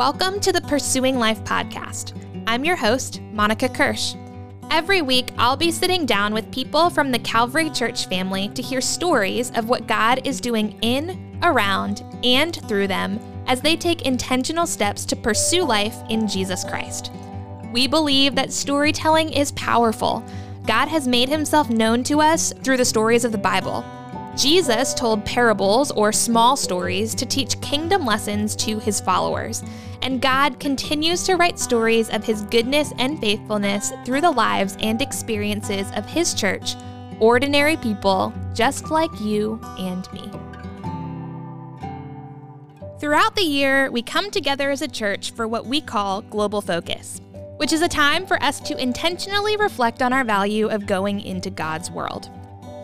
Welcome to the Pursuing Life podcast. I'm your host, Monica Kirsch. Every week, I'll be sitting down with people from the Calvary Church family to hear stories of what God is doing in, around, and through them as they take intentional steps to pursue life in Jesus Christ. We believe that storytelling is powerful. God has made himself known to us through the stories of the Bible. Jesus told parables or small stories to teach kingdom lessons to his followers, and God continues to write stories of his goodness and faithfulness through the lives and experiences of his church, ordinary people just like you and me. Throughout the year, we come together as a church for what we call Global Focus, which is a time for us to intentionally reflect on our value of going into God's world.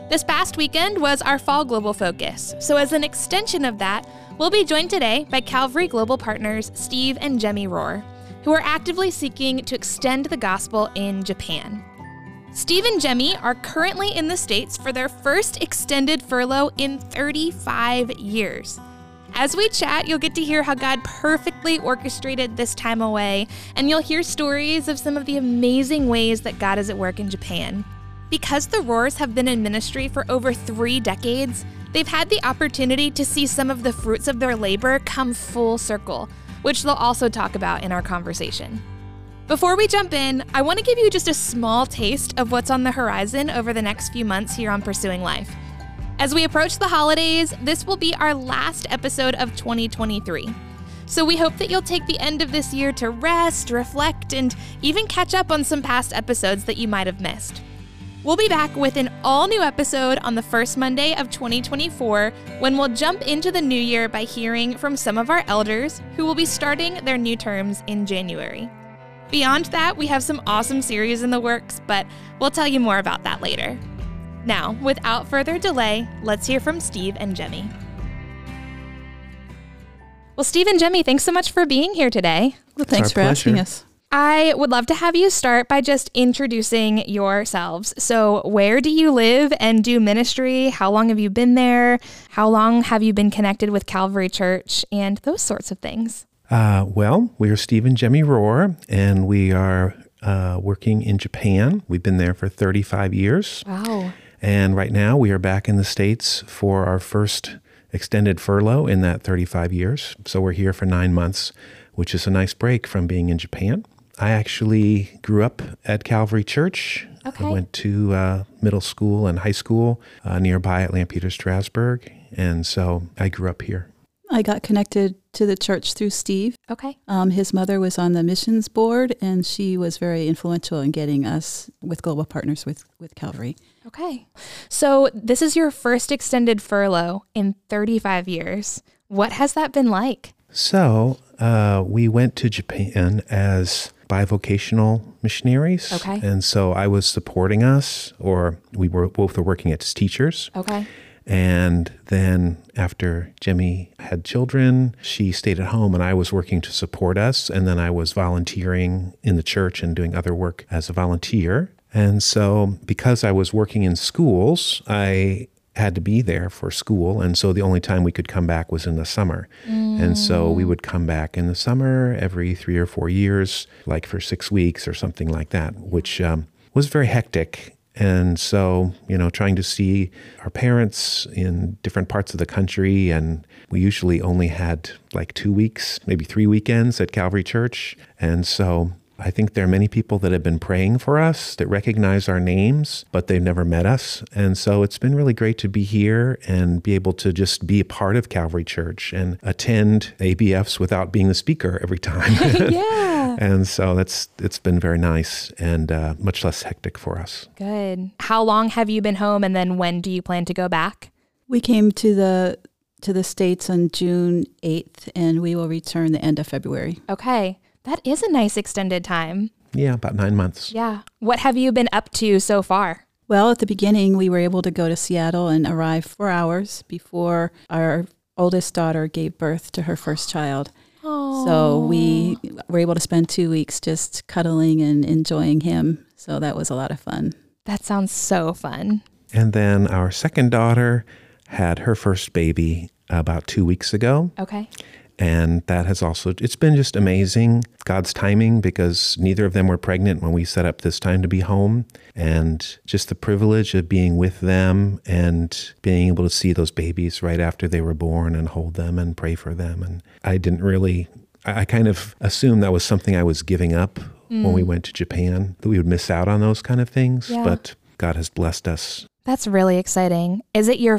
This past weekend was our fall Global Focus, so as an extension of that, we'll be joined today by Calvary Global partners Steve and Jemi Rohrer, who are actively seeking to extend the gospel in Japan. Steve and Jemi are currently in the States for their first extended furlough in 35 years. As we chat, you'll get to hear how God perfectly orchestrated this time away, and you'll hear stories of some of the amazing ways that God is at work in Japan. Because the Rohrers have been in ministry for over three decades, they've had the opportunity to see some of the fruits of their labor come full circle, which they'll also talk about in our conversation. Before we jump in, I want to give you just a small taste of what's on the horizon over the next few months here on Pursuing Life. As we approach the holidays, this will be our last episode of 2023. So we hope that you'll take the end of this year to rest, reflect, and even catch up on some past episodes that you might have missed. We'll be back with an all new episode on the first Monday of 2024 when we'll jump into the new year by hearing from some of our elders who will be starting their new terms in January. Beyond that, we have some awesome series in the works, but we'll tell you more about that later. Now, without further delay, let's hear from Steve and Jemi. Well, Steve and Jemi, thanks so much for being here today. Well, thanks Our for asking us. I would love to have you start by just introducing yourselves. So, where do you live and do ministry? How long have you been there? How long have you been connected with Calvary Church? And those sorts of things. Uh, well, we are Steve and Jemi Rohrer, and we are uh, working in Japan. We've been there for 35 years. Wow. And right now we are back in the States for our first extended furlough in that 35 years. So we're here for nine months, which is a nice break from being in Japan. I actually grew up at Calvary Church. Okay. I went to uh, middle school and high school uh, nearby at Lampeter-Strasburg. And so I grew up here. I got connected to the church through Steve. Okay. Um, his mother was on the missions board, and she was very influential in getting us with global partners with, with Calvary. Okay. So, this is your first extended furlough in 35 years. What has that been like? So uh, we went to Japan as bivocational missionaries. Okay. And so I was supporting us, or we were both were working as teachers. Okay. And then after Jemi had children, she stayed at home and I was working to support us. And then I was volunteering in the church and doing other work as a volunteer. And so because I was working in schools, I had to be there for school. And so the only time we could come back was in the summer. And so we would come back in the summer every three or four years, like for six weeks or something like that, which um, was very hectic. And so, you know, trying to see our parents in different parts of the country. And we usually only had like two weeks, maybe three weekends at Calvary Church. And so I think there are many people that have been praying for us that recognize our names, but they've never met us. And so it's been really great to be here and be able to just be a part of Calvary Church and attend ABFs without being the speaker every time. Yeah. and so that's it's been very nice and uh, much less hectic for us. Good. How long have you been home and then when do you plan to go back? We came to the to the states on June eighth, and we will return the end of February. Okay. That is a nice extended time. Yeah, about nine months. Yeah. What have you been up to so far? Well, at the beginning, we were able to go to Seattle and arrive four hours before our oldest daughter gave birth to her first child. So we were able to spend two weeks just cuddling and enjoying him. So that was a lot of fun. That sounds so fun. And then our second daughter had her first baby about two weeks ago. Okay. And that has also, it's been just amazing, God's timing, because neither of them were pregnant when we set up this time to be home. And just the privilege of being with them and being able to see those babies right after they were born and hold them and pray for them. And I didn't really, I kind of assumed that was something I was giving up mm. when we went to Japan, that we would miss out on those kind of things. Yeah. But God has blessed us. That's really exciting. Is it your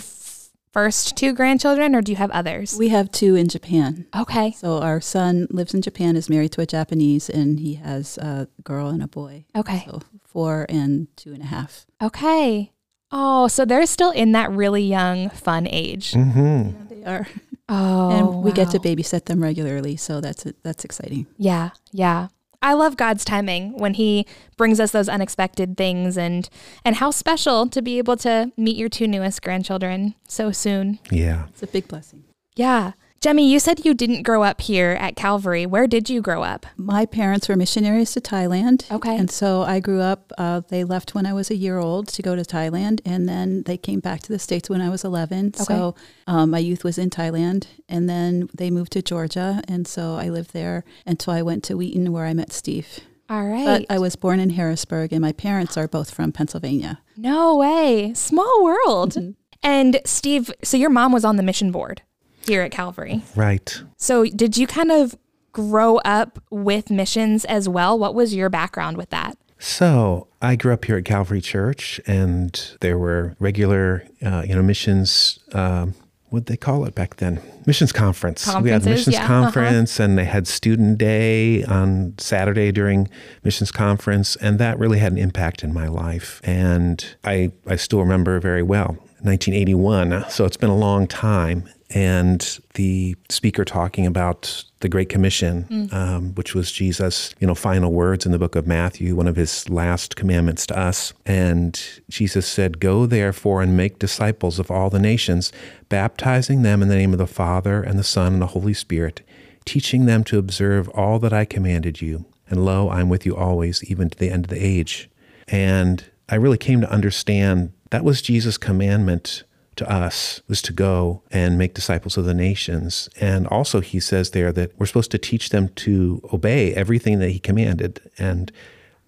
first two grandchildren, or do you have others? We have two in Japan. Okay. So our son lives in Japan, is married to a Japanese, and he has a girl and a boy. Okay. So four and two and a half. Okay. Oh, so they're still in that really young, fun age. Mm-hmm. Yeah, they are. Oh, and we wow. get to babysit them regularly, so that's that's exciting. Yeah, yeah. I love God's timing when he brings us those unexpected things and and how special to be able to meet your two newest grandchildren so soon. Yeah. It's a big blessing. Yeah. Jemi, you said you didn't grow up here at Calvary. Where did you grow up? My parents were missionaries to Thailand. Okay. And so I grew up, uh, they left when I was a year old to go to Thailand, and then they came back to the States when I was 11. Okay. So um, my youth was in Thailand, and then they moved to Georgia, and so I lived there until I went to Wheaton where I met Steve. All right. But I was born in Harrisburg, and my parents are both from Pennsylvania. No way. Small world. Mm-hmm. And Steve, so your mom was on the mission board here at Calvary. Right. So, did you kind of grow up with missions as well? What was your background with that? So I grew up here at Calvary Church, and there were regular, uh, you know, missions. Um, what they call it back then? Missions conference. We had missions yeah. Uh-huh. conference, uh-huh. and they had student day on Saturday during missions conference, and that really had an impact in my life. And I I still remember very well. 1981, so it's been a long time, and the speaker talking about the Great Commission, mm. um, which was Jesus' you know final words in the book of Matthew, one of his last commandments to us. And Jesus said, "Go therefore and make disciples of all the nations, baptizing them in the name of the Father and the Son and the Holy Spirit, teaching them to observe all that I commanded you. And lo, I am with you always, even to the end of the age." And I really came to understand that was Jesus' commandment to us was to go and make disciples of the nations. And also, he says there that we're supposed to teach them to obey everything that he commanded. And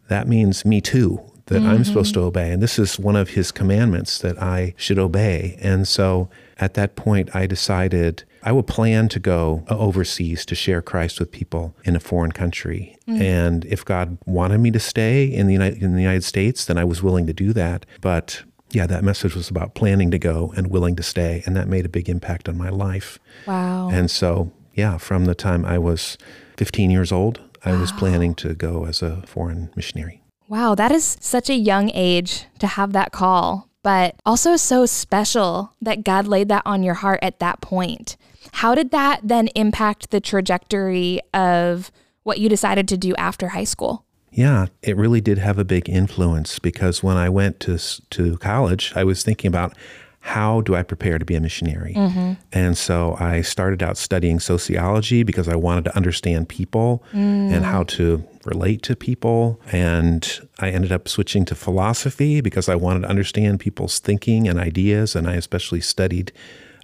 that means me too, that mm-hmm. I'm supposed to obey. And this is one of his commandments that I should obey. And so at that point, I decided I would plan to go overseas to share Christ with people in a foreign country. Mm. And if God wanted me to stay in the United, in the United States, then I was willing to do that. But yeah, that message was about planning to go and willing to stay. And that made a big impact on my life. Wow. And so, yeah, from the time I was 15 years old, I wow. was planning to go as a foreign missionary. Wow, that is such a young age to have that call, but also so special that God laid that on your heart at that point. How did that then impact the trajectory of what you decided to do after high school? Yeah, it really did have a big influence because when I went to to college, I was thinking about how do I prepare to be a missionary? Mm-hmm. And so I started out studying sociology because I wanted to understand people mm. and how to relate to people. And I ended up switching to philosophy because I wanted to understand people's thinking and ideas. And I especially studied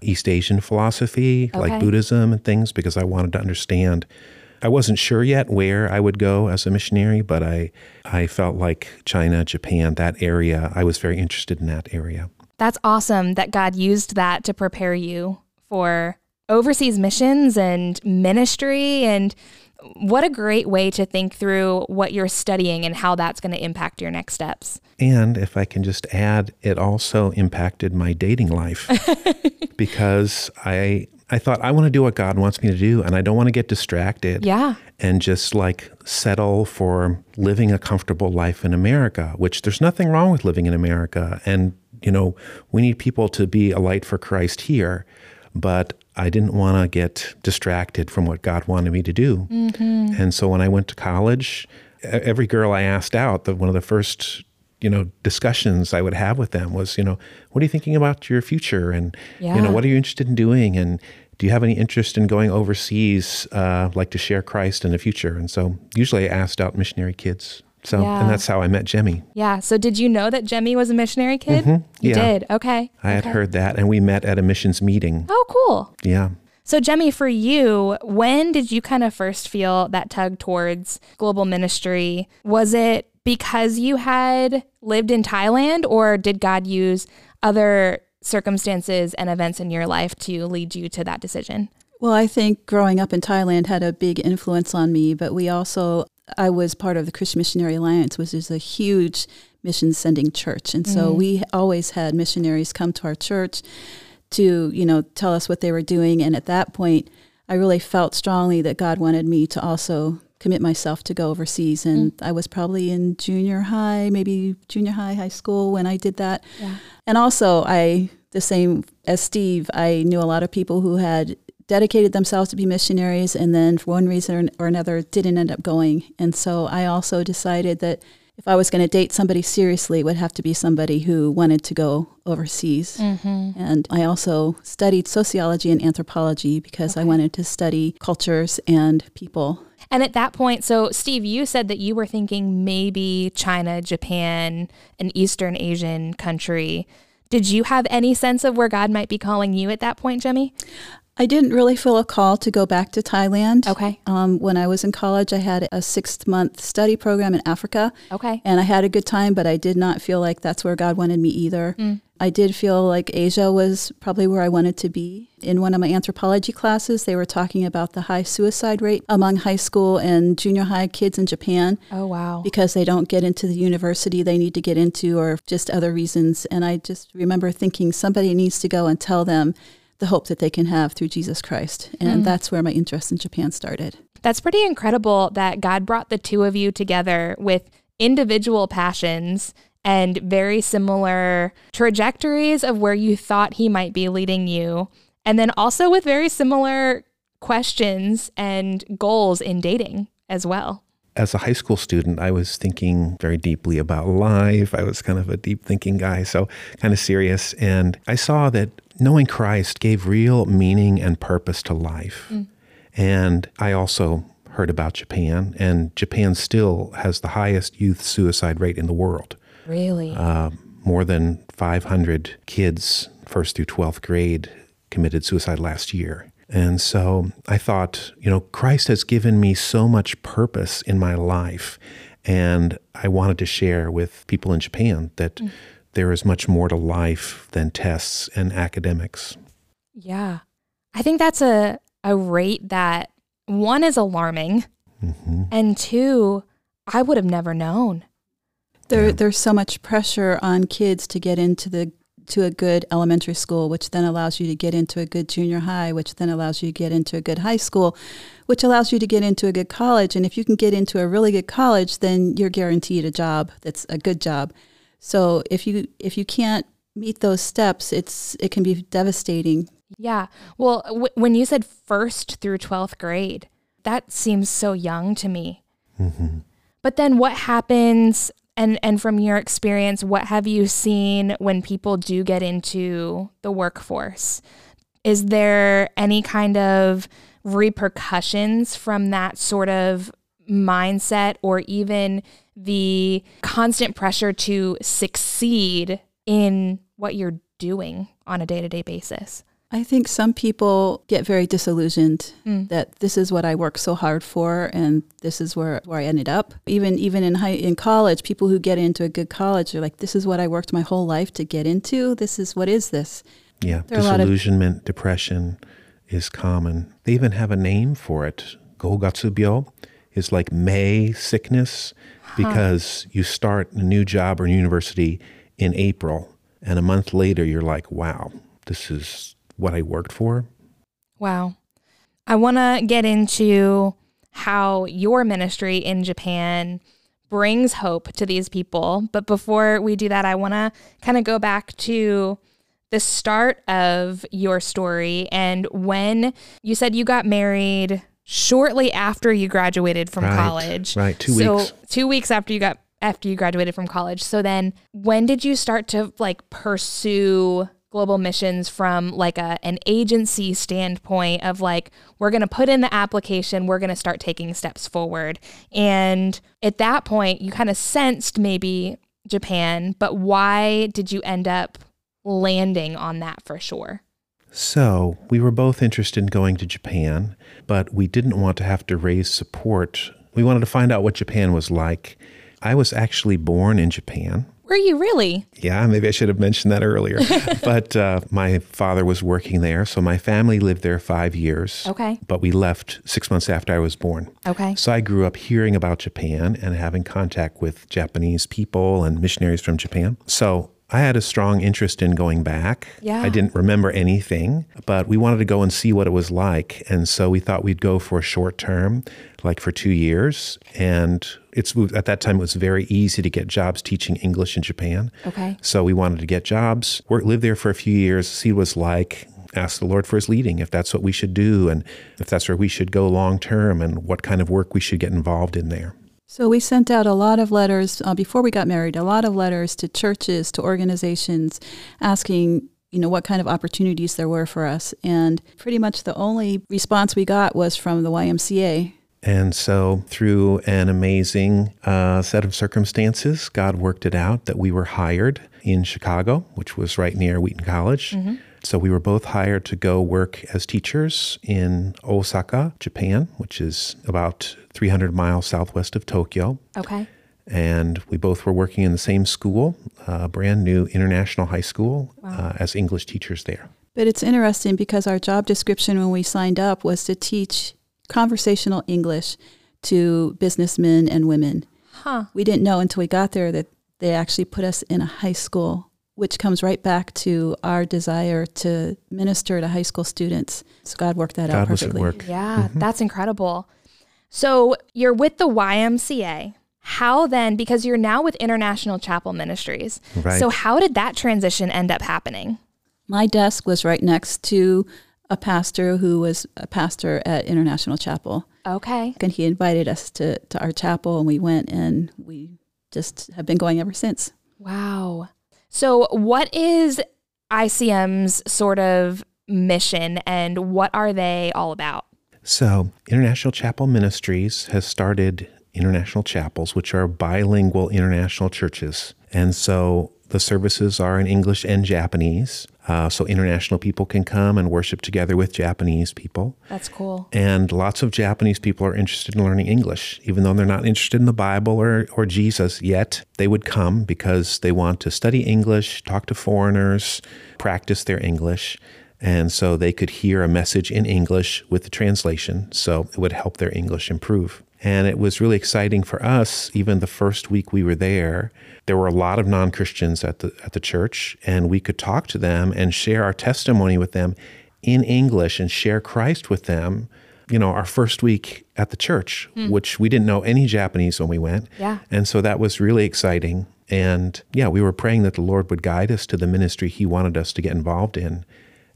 East Asian philosophy, okay. like Buddhism and things, because I wanted to understand I wasn't sure yet where I would go as a missionary, but I I felt like China, Japan, that area, I was very interested in that area. That's awesome that God used that to prepare you for overseas missions and ministry and what a great way to think through what you're studying and how that's going to impact your next steps. And if I can just add, it also impacted my dating life because I I thought I want to do what God wants me to do and I don't want to get distracted. Yeah. And just like settle for living a comfortable life in America, which there's nothing wrong with living in America and you know, we need people to be a light for Christ here, but I didn't want to get distracted from what God wanted me to do. Mm-hmm. And so when I went to college, every girl I asked out, the one of the first you know discussions I would have with them was you know what are you thinking about your future and yeah. you know what are you interested in doing and do you have any interest in going overseas uh, like to share Christ in the future and so usually I asked out missionary kids so yeah. and that's how I met Jemi. Yeah. So did you know that Jemi was a missionary kid? Mm-hmm. You yeah. did. Okay. I okay. had heard that and we met at a missions meeting. Oh, cool. Yeah. So, Jemi, for you, when did you kind of first feel that tug towards global ministry? Was it because you had lived in Thailand, or did God use other circumstances and events in your life to lead you to that decision? Well, I think growing up in Thailand had a big influence on me, but we also, I was part of the Christian Missionary Alliance, which is a huge mission sending church. And so mm. we always had missionaries come to our church to, you know, tell us what they were doing. And at that point, I really felt strongly that God wanted me to also commit myself to go overseas. And mm. I was probably in junior high, maybe junior high, high school when I did that. Yeah. And also, I, the same as Steve, I knew a lot of people who had dedicated themselves to be missionaries and then for one reason or another didn't end up going. And so I also decided that if I was going to date somebody seriously, it would have to be somebody who wanted to go overseas. Mm-hmm. And I also studied sociology and anthropology because okay. I wanted to study cultures and people. And at that point, so Steve, you said that you were thinking maybe China, Japan, an Eastern Asian country. Did you have any sense of where God might be calling you at that point, Jemi? I didn't really feel a call to go back to Thailand. Okay. Um, when I was in college, I had a six month study program in Africa. Okay. And I had a good time, but I did not feel like that's where God wanted me either. Mm. I did feel like Asia was probably where I wanted to be. In one of my anthropology classes, they were talking about the high suicide rate among high school and junior high kids in Japan. Oh, wow. Because they don't get into the university they need to get into or just other reasons. And I just remember thinking somebody needs to go and tell them the hope that they can have through Jesus Christ. And mm. that's where my interest in Japan started. That's pretty incredible that God brought the two of you together with individual passions and very similar trajectories of where you thought he might be leading you. And then also with very similar questions and goals in dating as well. As a high school student, I was thinking very deeply about life. I was kind of a deep thinking guy, so kind of serious. And I saw that knowing Christ gave real meaning and purpose to life. Mm. And I also heard about Japan, and Japan still has the highest youth suicide rate in the world. Really? Uh, more than 500 kids, first through 12th grade, committed suicide last year. And so I thought, you know, Christ has given me so much purpose in my life. And I wanted to share with people in Japan that mm there is much more to life than tests and academics. Yeah. I think that's a, a rate that one is alarming, mm-hmm. and two, I would have never known. There, yeah. There's so much pressure on kids to get into the to a good elementary school, which then allows you to get into a good junior high, which then allows you to get into a good high school, which allows you to get into a good college. And if you can get into a really good college, then you're guaranteed a job that's a good job. So if you if you can't meet those steps, it's it can be devastating. Yeah. Well, w- when you said first through 12th grade, that seems so young to me. Mm-hmm. But then what happens and and from your experience, what have you seen when people do get into the workforce? Is there any kind of repercussions from that sort of mindset or even the constant pressure to succeed in what you're doing on a day to day basis? I think some people get very disillusioned mm. that this is what I worked so hard for and this is where, where I ended up. Even even in high in college, people who get into a good college are like, This is what I worked my whole life to get into. This is what is this? Yeah. There disillusionment, of, depression is common. They even have a name for it. Gogatsubyo is like May sickness because you start a new job or university in April, and a month later, you're like, wow, this is what I worked for. Wow. I want to get into how your ministry in Japan brings hope to these people. But before we do that, I want to kind of go back to the start of your story and when you said you got married shortly after you graduated from right, college. Right, two so weeks. two weeks after you got after you graduated from college. So then, when did you start to like pursue global missions from like a an agency standpoint of like we're going to put in the application, we're going to start taking steps forward. And at that point, you kind of sensed maybe Japan, but why did you end up landing on that for sure? So we were both interested in going to Japan, but we didn't want to have to raise support. We wanted to find out what Japan was like. I was actually born in Japan. Were you really? Yeah, maybe I should have mentioned that earlier. but uh, my father was working there, so my family lived there five years. Okay. But we left six months after I was born. Okay. So I grew up hearing about Japan and having contact with Japanese people and missionaries from Japan. So I had a strong interest in going back. Yeah. I didn't remember anything, but we wanted to go and see what it was like. And so we thought we'd go for a short term, like for two years. And it's at that time it was very easy to get jobs teaching English in Japan. Okay. So we wanted to get jobs, work, live there for a few years, see what it was like, ask the Lord for his leading, if that's what we should do, and if that's where we should go long term, and what kind of work we should get involved in there. So we sent out a lot of letters uh, before we got married, a lot of letters to churches, to organizations, asking, you know, what kind of opportunities there were for us. And pretty much the only response we got was from the YMCA. And so, through an amazing uh, set of circumstances, God worked it out that we were hired in Chicago, which was right near Wheaton College. So, we were both hired to go work as teachers in Osaka, Japan, which is about 300 miles southwest of Tokyo. Okay. And we both were working in the same school, a brand new international high school, uh, as English teachers there. But it's interesting because our job description when we signed up was to teach conversational English to businessmen and women. Huh. We didn't know until we got there that they actually put us in a high school, which comes right back to our desire to minister to high school students. So God worked that out God was at perfectly. work. Yeah, mm-hmm. that's incredible. So you're with the YMCA. How then, because you're now with International Chapel Ministries. Right. So how did that transition end up happening? My desk was right next to a pastor who was a pastor at International Chapel. Okay. And he invited us to, to our chapel, and we went, and we just have been going ever since. Wow. So what is ICM's sort of mission and what are they all about? So, International Chapel Ministries has started international chapels, which are bilingual international churches. And so the services are in English and Japanese. Uh, so international people can come and worship together with Japanese people. That's cool. And lots of Japanese people are interested in learning English. Even though they're not interested in the Bible or, or Jesus yet, they would come because they want to study English, talk to foreigners, practice their English. And so they could hear a message in English with the translation. So it would help their English improve. And it was really exciting for us. Even the first week we were there, there were a lot of non Christians at the, at the church, and we could talk to them and share our testimony with them in English and share Christ with them. You know, our first week at the church, hmm. which we didn't know any Japanese when we went. Yeah. And so that was really exciting. And yeah, we were praying that the Lord would guide us to the ministry He wanted us to get involved in.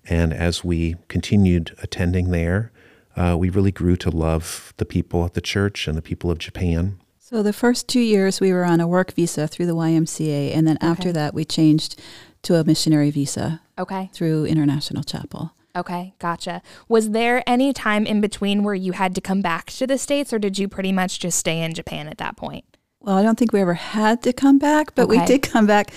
And as we continued attending there, uh, we really grew to love the people at the church and the people of Japan. So the first two years we were on a work visa through the YMCA, and then after that we changed to a missionary visa Okay. through International Chapel. Okay. Gotcha. Was there any time in between where you had to come back to the States or did you pretty much just stay in Japan at that point? Well, I don't think we ever had to come back, but we did come back.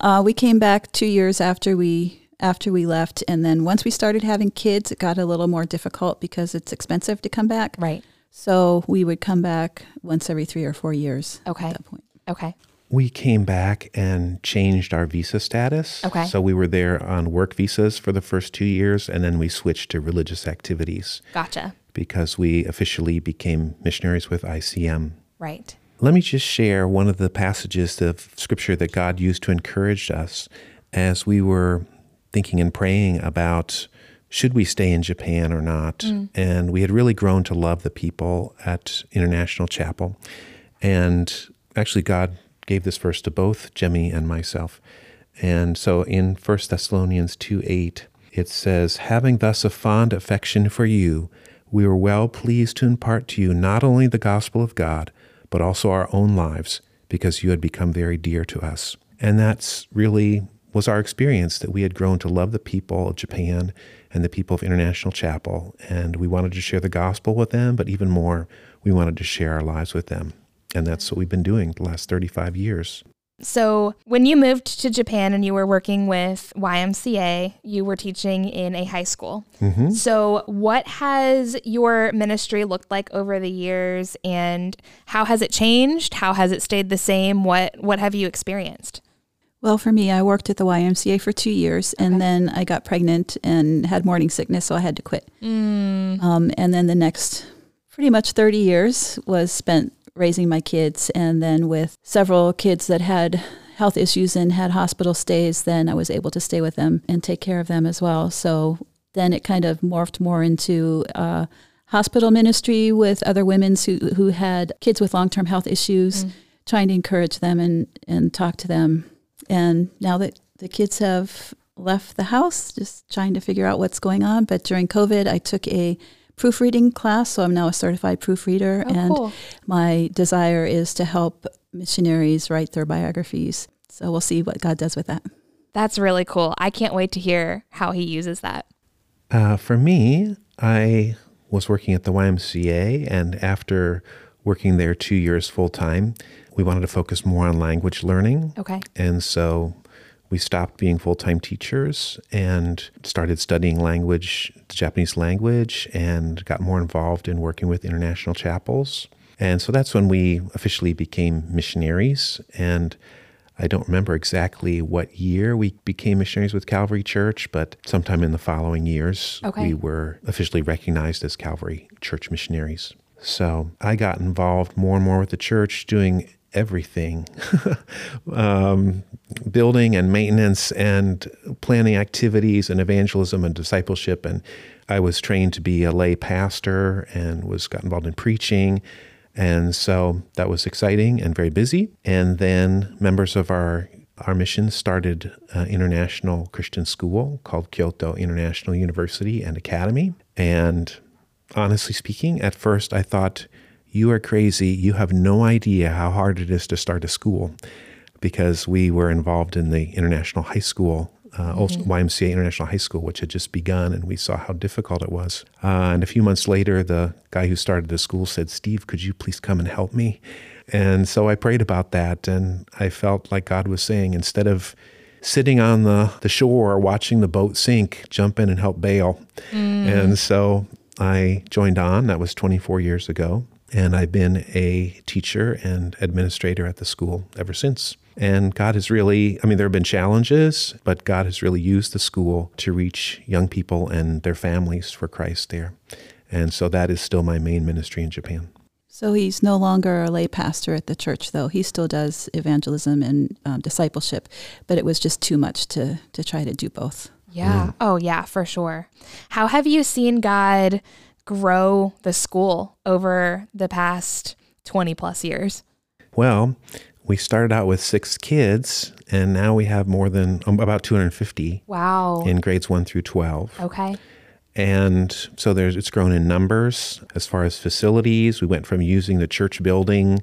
Uh, we came back two years after we after we left, and then once we started having kids, it got a little more difficult because it's expensive to come back. Right. So we would come back once every three or four years. Okay. At that point. Okay. We came back and changed our visa status. Okay. So we were there on work visas for the first two years, and then we switched to religious activities Gotcha. because we officially became missionaries with ICM. Right. Let me just share one of the passages of scripture that God used to encourage us as we were thinking and praying about should we stay in Japan or not. Mm. And we had really grown to love the people at International Chapel. And actually, God gave this verse to both Jemi and myself. And so in 1 Thessalonians 2 8, it says, Having thus a fond affection for you, we were well pleased to impart to you not only the gospel of God, but also our own lives, because you had become very dear to us. And that's really was our experience that we had grown to love the people of Japan and the people of International Chapel. And we wanted to share the gospel with them, but even more, we wanted to share our lives with them. And that's what we've been doing the last 35 years. So, when you moved to Japan and you were working with YMCA, you were teaching in a high school. Mm-hmm. So, what has your ministry looked like over the years and how has it changed? How has it stayed the same? What what have you experienced? Well, for me, I worked at the YMCA for two years, and then I got pregnant and had morning sickness, so I had to quit. Um, and then the next pretty much 30 years was spent raising my kids, and then with several kids that had health issues and had hospital stays, then I was able to stay with them and take care of them as well. So then it kind of morphed more into uh, hospital ministry with other women who, who had kids with long term health issues, trying to encourage them and, and talk to them. And now that the kids have left the house, just trying to figure out what's going on. But during COVID, I took a proofreading class, so I'm now a certified proofreader. Oh, and cool. my desire is to help missionaries write their biographies. So we'll see what God does with that. That's really cool. I can't wait to hear how he uses that. Uh, for me, I was working at the YMCA, and after working there two years full time, we wanted to focus more on language learning. Okay. And so we stopped being full time teachers and started studying language, the Japanese language, and got more involved in working with international chapels. And so that's when we officially became missionaries. And I don't remember exactly what year we became missionaries with Calvary Church, but sometime in the following years, Okay. we were officially recognized as Calvary Church missionaries. So I got involved more and more with the church, doing everything um, building and maintenance and planning activities and evangelism and discipleship. And I was trained to be a lay pastor and was got involved in preaching. And so that was exciting and very busy. And then members of our our mission started an international Christian school called Kyoto International University and Academy. And honestly speaking, at first I thought, you are crazy. You have no idea how hard it is to start a school because we were involved in the international high school, uh, also YMCA International High School, which had just begun, and we saw how difficult it was. Uh, and a few months later, the guy who started the school said, Steve, could you please come and help me? And so I prayed about that, and I felt like God was saying, instead of sitting on the, the shore watching the boat sink, jump in and help bail. And so I joined on. That was 24 years ago. And I've been a teacher and administrator at the school ever since. And God has really, I mean, there have been challenges, but God has really used the school to reach young people and their families for Christ there. And so that is still my main ministry in Japan. So he's no longer a lay pastor at the church, though. He still does evangelism and um, discipleship, but it was just too much to, to try to do both. Yeah. Oh, yeah, for sure. How have you seen God grow the school over the past 20 plus years? Well, we started out with six kids, and now we have more than um, about 250 Wow. in grades one through 12. Okay. And so there's it's grown in numbers as far as facilities. We went from using the church building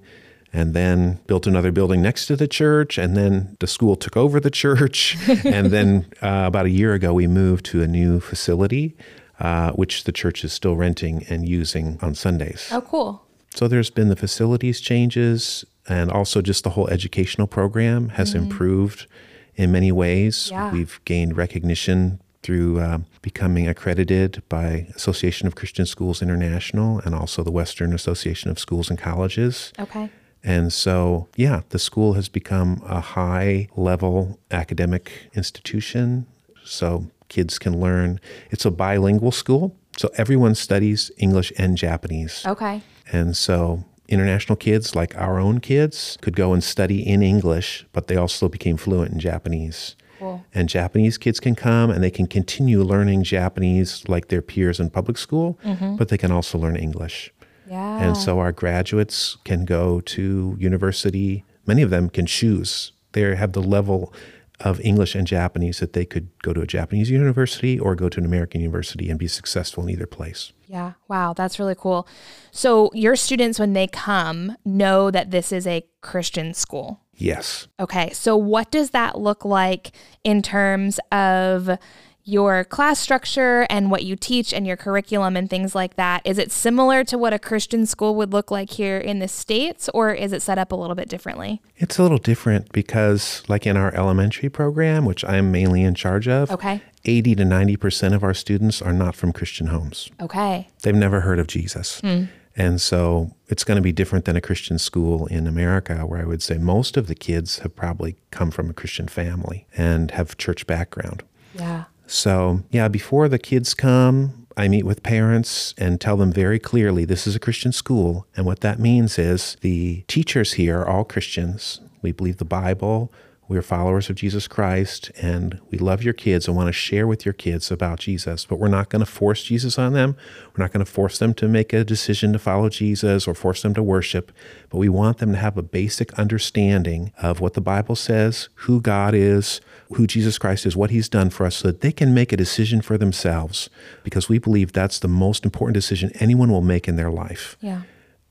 and then built another building next to the church and then the school took over the church and then uh, about a year ago we moved to a new facility uh, which the church is still renting and using on Sundays. Oh, cool. So there's been the facilities changes and also just the whole educational program has improved in many ways. Yeah. We've gained recognition through uh, becoming accredited by Association of Christian Schools International and also the Western Association of Schools and Colleges. Okay. And so, yeah, the school has become a high level academic institution. So kids can learn. It's a bilingual school. So everyone studies English and Japanese. Okay. And so international kids, like our own kids, could go and study in English, but they also became fluent in Japanese. Cool. And Japanese kids can come and they can continue learning Japanese like their peers in public school, mm-hmm. but they can also learn English. Yeah. And so our graduates can go to university. Many of them can choose. They have the level of English and Japanese that they could go to a Japanese university or go to an American university and be successful in either place. Yeah. Wow. That's really cool. So, your students, when they come, know that this is a Christian school. Yes. Okay. So, what does that look like in terms of your class structure and what you teach and your curriculum and things like that, is it similar to what a Christian school would look like here in the States, or is it set up a little bit differently? It's a little different because, like in our elementary program, which I'm mainly in charge of, Okay. 80 to 90% of our students are not from Christian homes. Okay. They've never heard of Jesus. Hmm. And so it's going to be different than a Christian school in America, where I would say most of the kids have probably come from a Christian family and have church background. Yeah. So, yeah, before the kids come, I meet with parents and tell them very clearly this is a Christian school. And what that means is the teachers here are all Christians. We believe the Bible. We're followers of Jesus Christ and we love your kids and want to share with your kids about Jesus, but we're not going to force Jesus on them. We're not going to force them to make a decision to follow Jesus or force them to worship, but we want them to have a basic understanding of what the Bible says, who God is, who Jesus Christ is, what he's done for us, so that they can make a decision for themselves because we believe that's the most important decision anyone will make in their life. Yeah.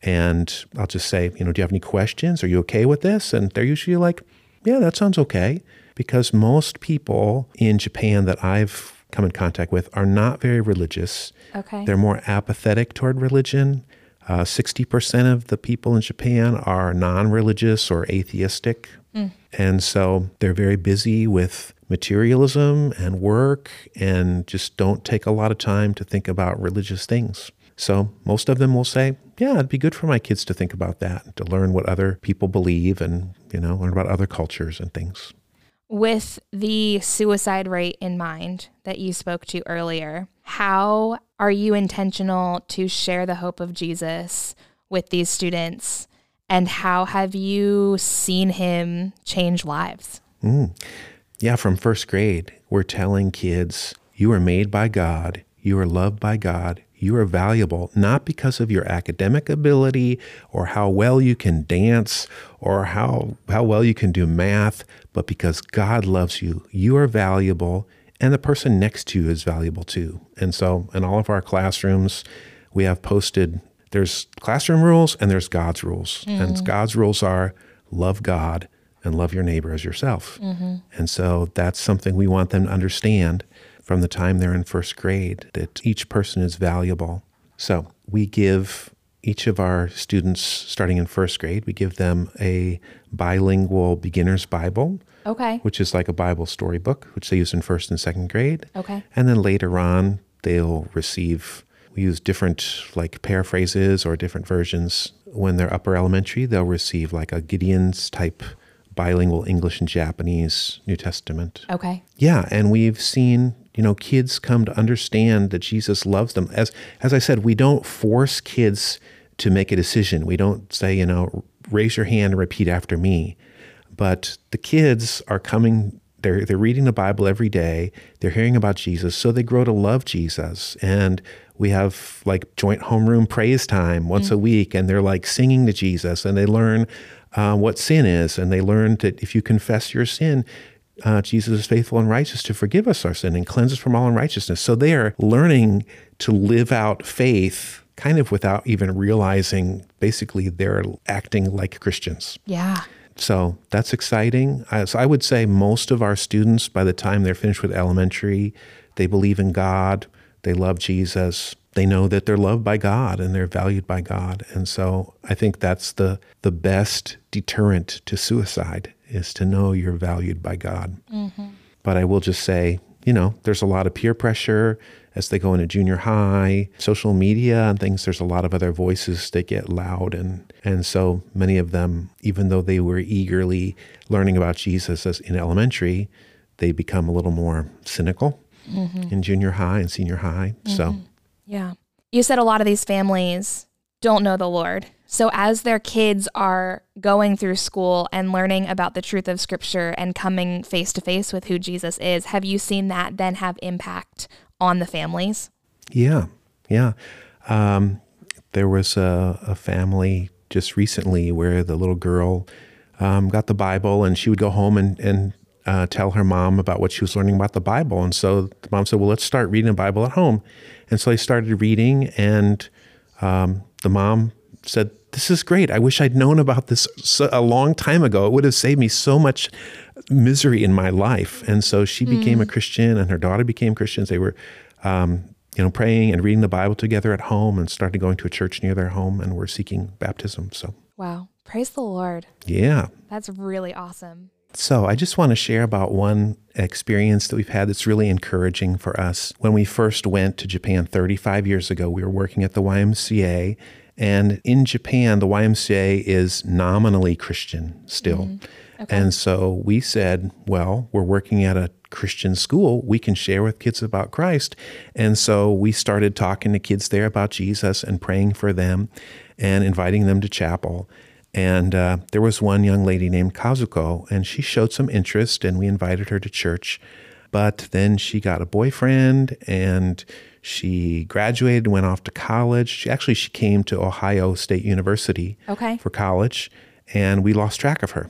And I'll just say, you know, do you have any questions? Are you okay with this? And they're usually like, yeah, that sounds okay. Because most people in Japan that I've come in contact with are not very religious. Okay. They're more apathetic toward religion. Uh, 60% of the people in Japan are non religious or atheistic. And so they're very busy with materialism and work and just don't take a lot of time to think about religious things. So most of them will say, yeah, it'd be good for my kids to think about that, to learn what other people believe and, you know, learn about other cultures and things. With the suicide rate in mind that you spoke to earlier, how are you intentional to share the hope of Jesus with these students? And how have you seen him change lives? Mm. Yeah, from first grade, we're telling kids, you are made by God, you are loved by God, you are valuable, not because of your academic ability or how well you can dance or how, how well you can do math, but because God loves you. You are valuable, and the person next to you is valuable too. And so, in all of our classrooms, we have posted there's classroom rules and there's God's rules. And mm. God's rules are love God and love your neighbor as yourself. Mm-hmm. And so that's something we want them to understand from the time they're in first grade that each person is valuable. So we give each of our students, starting in first grade, we give them a bilingual beginner's Bible, Okay. which is like a Bible storybook, which they use in first and second grade. Okay. And then later on, they'll receive, we use different like paraphrases or different versions. When they're upper elementary, they'll receive like a Gideon's type bilingual English and Japanese New Testament. Okay. Yeah, and we've seen, you know, kids come to understand that Jesus loves them. As as I said, we don't force kids to make a decision. We don't say, you know, raise your hand and repeat after me. But the kids are coming they're they're reading the Bible every day. They're hearing about Jesus, so they grow to love Jesus. And we have like joint homeroom praise time once a week, and they're like singing to Jesus, and they learn uh, what sin is, and they learn that if you confess your sin, uh, Jesus is faithful and righteous to forgive us our sin and cleanse us from all unrighteousness. So they are learning to live out faith kind of without even realizing basically they're acting like Christians. Yeah. So that's exciting. I, so I would say most of our students, by the time they're finished with elementary, they believe in God, they love Jesus, they know that they're loved by God and they're valued by God. And so I think that's the the best deterrent to suicide is to know you're valued by God. Mm-hmm. But I will just say, you know, there's a lot of peer pressure as they go into junior high, social media and things. There's a lot of other voices that get loud, and and so many of them, even though they were eagerly learning about Jesus as in elementary, they become a little more cynical mm-hmm. in junior high and senior high. So mm-hmm. Yeah. You said a lot of these families don't know the Lord. So, as their kids are going through school and learning about the truth of Scripture and coming face to face with who Jesus is, have you seen that then have impact on the families? Yeah, yeah. Um, there was a, a family just recently where the little girl um, got the Bible and she would go home and, and uh, tell her mom about what she was learning about the Bible. And so the mom said, Well, let's start reading the Bible at home. And so they started reading, and um, the mom said, This is great. I wish I'd known about this a long time ago. It would have saved me so much misery in my life. And so she became a Christian, and her daughter became Christians. They were, um, you know, praying and reading the Bible together at home, and started going to a church near their home, and were seeking baptism. So, Wow. Praise the Lord. yeah. That's really awesome. So, I just want to share about one experience that we've had that's really encouraging for us. When we first went to Japan 35 years ago, we were working at the YMCA. And in Japan, the YMCA is nominally Christian still. Mm-hmm. And so we said, well, we're working at a Christian school. We can share with kids about Christ. And so we started talking to kids there about Jesus and praying for them and inviting them to chapel. And uh, there was one young lady named Kazuko, and she showed some interest, and we invited her to church. But then she got a boyfriend, and she graduated, went off to college. She actually she came to Ohio State University Okay. for college, and we lost track of her.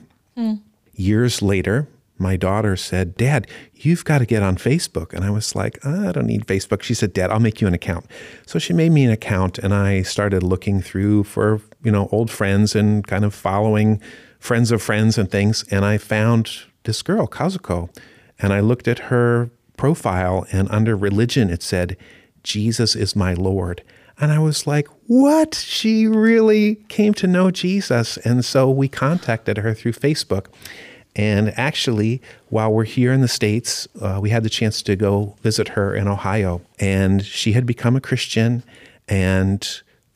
Years later, my daughter said, Dad, you've got to get on Facebook. And I was like, I don't need Facebook. She said, Dad, I'll make you an account. So she made me an account and I started looking through for, you know, old friends and kind of following friends of friends and things. And I found this girl, Kazuko. And I looked at her profile and under religion it said, Jesus is my Lord. And I was like, what? She really came to know Jesus. And so we contacted her through Facebook. And actually, while we're here in the States, uh, we had the chance to go visit her in Ohio. And she had become a Christian. And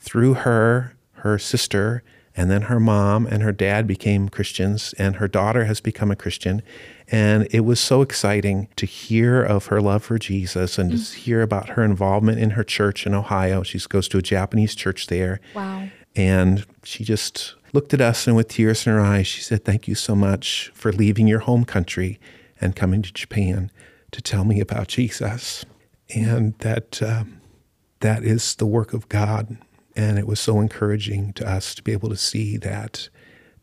through her, her sister, and then her mom and her dad became Christians, and her daughter has become a Christian. And it was so exciting to hear of her love for Jesus and to hear about her involvement in her church in Ohio. She goes to a Japanese church there. Wow. And she just looked at us and with tears in her eyes, she said, Thank you so much for leaving your home country and coming to Japan to tell me about Jesus. And that um, that is the work of God. And it was so encouraging to us to be able to see that.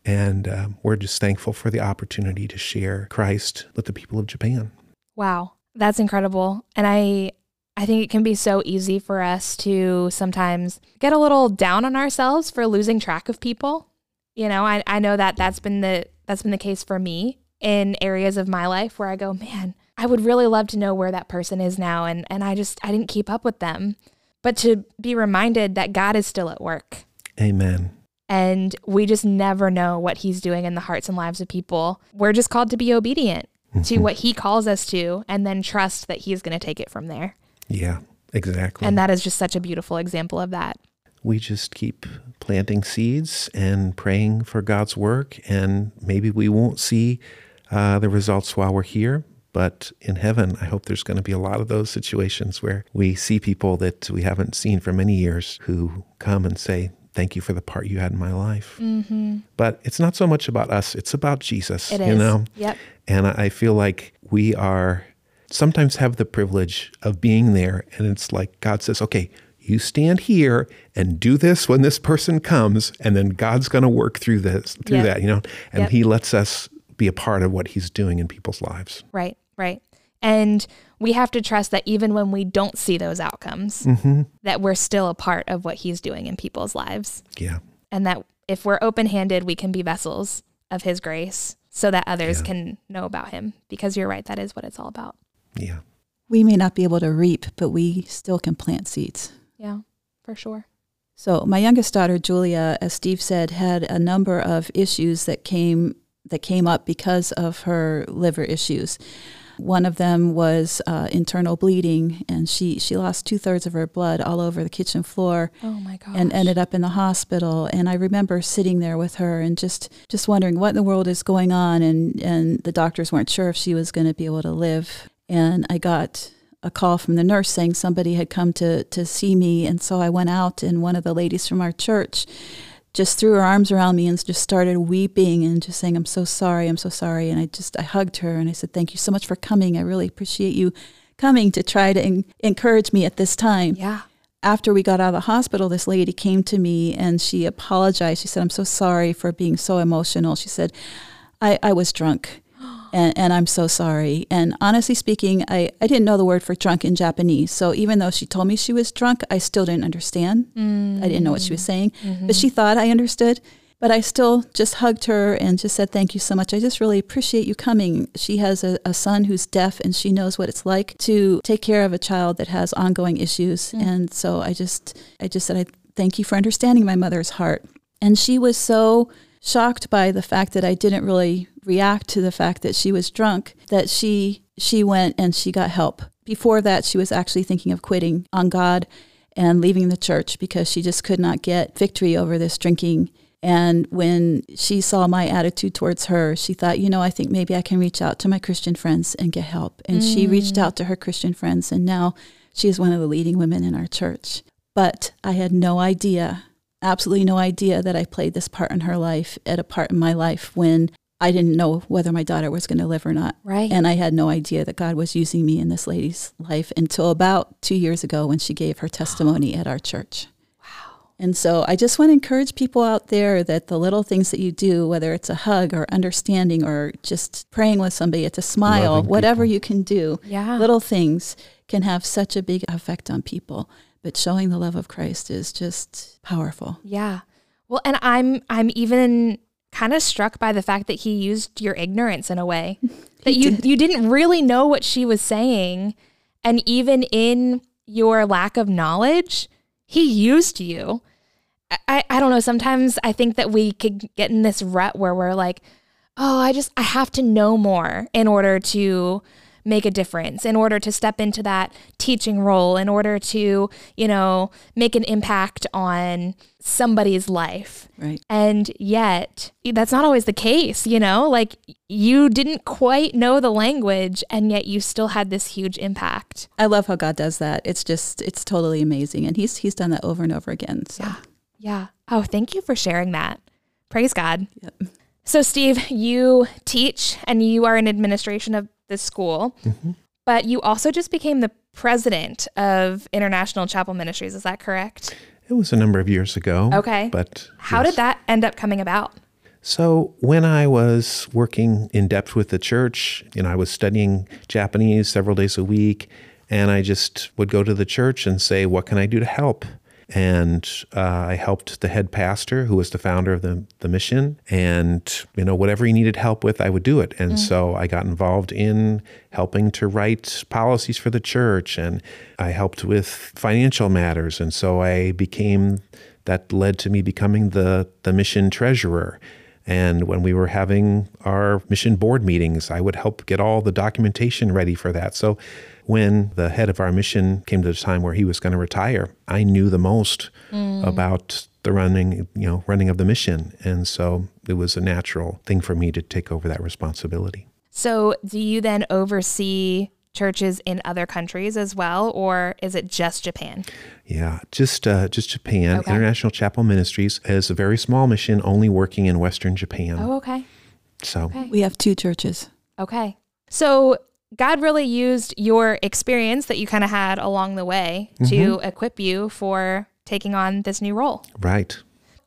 And um, we're just thankful for the opportunity to share Christ with the people of Japan. Wow. That's incredible. And I I think it can be so easy for us to sometimes get a little down on ourselves for losing track of people. You know, I, I know that that's been the that's been the case for me in areas of my life where I go, man, I would really love to know where that person is now and and I just I didn't keep up with them. But to be reminded that God is still at work Amen. and we just never know what he's doing in the hearts and lives of people. We're just called to be obedient to mm-hmm. what he calls us to and then trust that he's going to take it from there. Yeah, exactly. And that is just such a beautiful example of that. We just keep planting seeds and praying for God's work. And maybe we won't see uh, the results while we're here, but in heaven, I hope there's going to be a lot of those situations where we see people that we haven't seen for many years who come and say, Thank you for the part you had in my life. Mm-hmm. But it's not so much about us, it's about Jesus, It you is. know? Yep. And I I feel like we are sometimes have the privilege of being there. And it's like God says, okay, you stand here and do this when this person comes, and then God's going to work through this, through Yep. that, you know? And Yep. He lets us be a part of what He's doing in people's lives. Right, right. And we have to trust that even when we don't see those outcomes, Mm-hmm. that we're still a part of what he's doing in people's lives. Yeah. And that if we're open handed, we can be vessels of his grace so that others Yeah. can know about him. Because you're right, that is what it's all about. Yeah. We may not be able to reap, but we still can plant seeds. Yeah, for sure. So my youngest daughter, Julia, as Steve said, had a number of issues that came that came up because of her liver issues. One of them was uh, internal bleeding, and she, she lost two thirds of her blood all over the kitchen floor Oh my gosh. and ended up in the hospital. And I remember sitting there with her and just, just wondering what in the world is going on. And, and the doctors weren't sure if she was going to be able to live. And I got a call from the nurse saying somebody had come to, to see me. And so I went out, and one of the ladies from our church just threw her arms around me and just started weeping and just saying, I'm so sorry, I'm so sorry. And I just, I hugged her and I said, Thank you so much for coming. I really appreciate you coming to try to en- encourage me at this time yeah. after we got out of the hospital, this lady came to me and she apologized. She said, I'm so sorry for being so emotional. She said, I, I was drunk and, and I'm so sorry. And honestly speaking, I, I didn't know the word for drunk in Japanese. So even though she told me she was drunk, I still didn't understand. I didn't know what she was saying, but she thought I understood. But I still just hugged her and just said, Thank you so much. I just really appreciate you coming. She has a, a son who's deaf and she knows what it's like to take care of a child that has ongoing issues. Mm. And so I just I just said, I thank you for understanding my mother's heart. And she was so shocked by the fact that I didn't really react to the fact that she was drunk that she she went and she got help. Before that, she was actually thinking of quitting on God and leaving the church because she just could not get victory over this drinking. And when she saw my attitude towards her, she thought, you know, I think maybe I can reach out to my Christian friends and get help. And mm. she reached out to her Christian friends, and now she is one of the leading women in our church. But I had no idea, absolutely no idea that I played this part in her life at a part in my life when I didn't know whether my daughter was going to live or not. Right. And I had no idea that God was using me in this lady's life until about two years ago when she gave her testimony at our church. Wow. And so I just want to encourage people out there that the little things that you do, whether it's a hug or understanding or just praying with somebody, it's a smile, Loving whatever people. you can do, yeah. little things can have such a big effect on people. But showing the love of Christ is just powerful. Yeah. Well, and I'm I'm even kind of struck by the fact that he used your ignorance in a way. That you did. you didn't really know what she was saying. And even in your lack of knowledge he used you. I, I don't know. Sometimes i think that we could get in this rut where we're like oh i just i have to know more in order to make a difference, in order to step into that teaching role, in order to, you know, make an impact on somebody's life. Right. And yet, that's not always the case, you know? Like you didn't quite know the language and yet you still had this huge impact. I love how God does that. It's just it's totally amazing and he's he's done that over and over again. So. Yeah. Yeah. Oh, thank you for sharing that. Praise God. Yep. So, Steve, you teach and you are in administration of the school, mm-hmm. but you also just became the president of International Chapel Ministries. Is that correct? It was a number of years ago. Okay. But how yes. did that end up coming about? So, when I was working in depth with the church, you know, I was studying Japanese several days a week, and I just would go to the church and say, What can I do to help? And uh, I helped the head pastor, who was the founder of the, the mission. And, you know, whatever he needed help with, I would do it. And mm. so I got involved in helping to write policies for the church, and I helped with financial matters. And so I became, that led to me becoming the, the mission treasurer. And when we were having our mission board meetings, I would help get all the documentation ready for that. So when the head of our mission came to the time where he was going to retire, I knew the most mm. about the running, you know, running of the mission. And so it was a natural thing for me to take over that responsibility. So, do you then oversee churches in other countries as well, or is it just Japan? Yeah, just uh, just Japan. Okay. International Chapel Ministries is a very small mission, only working in Western Japan. Oh, okay. So okay. we have two churches. Okay. So God really used your experience that you kind of had along the way mm-hmm. to equip you for taking on this new role. Right.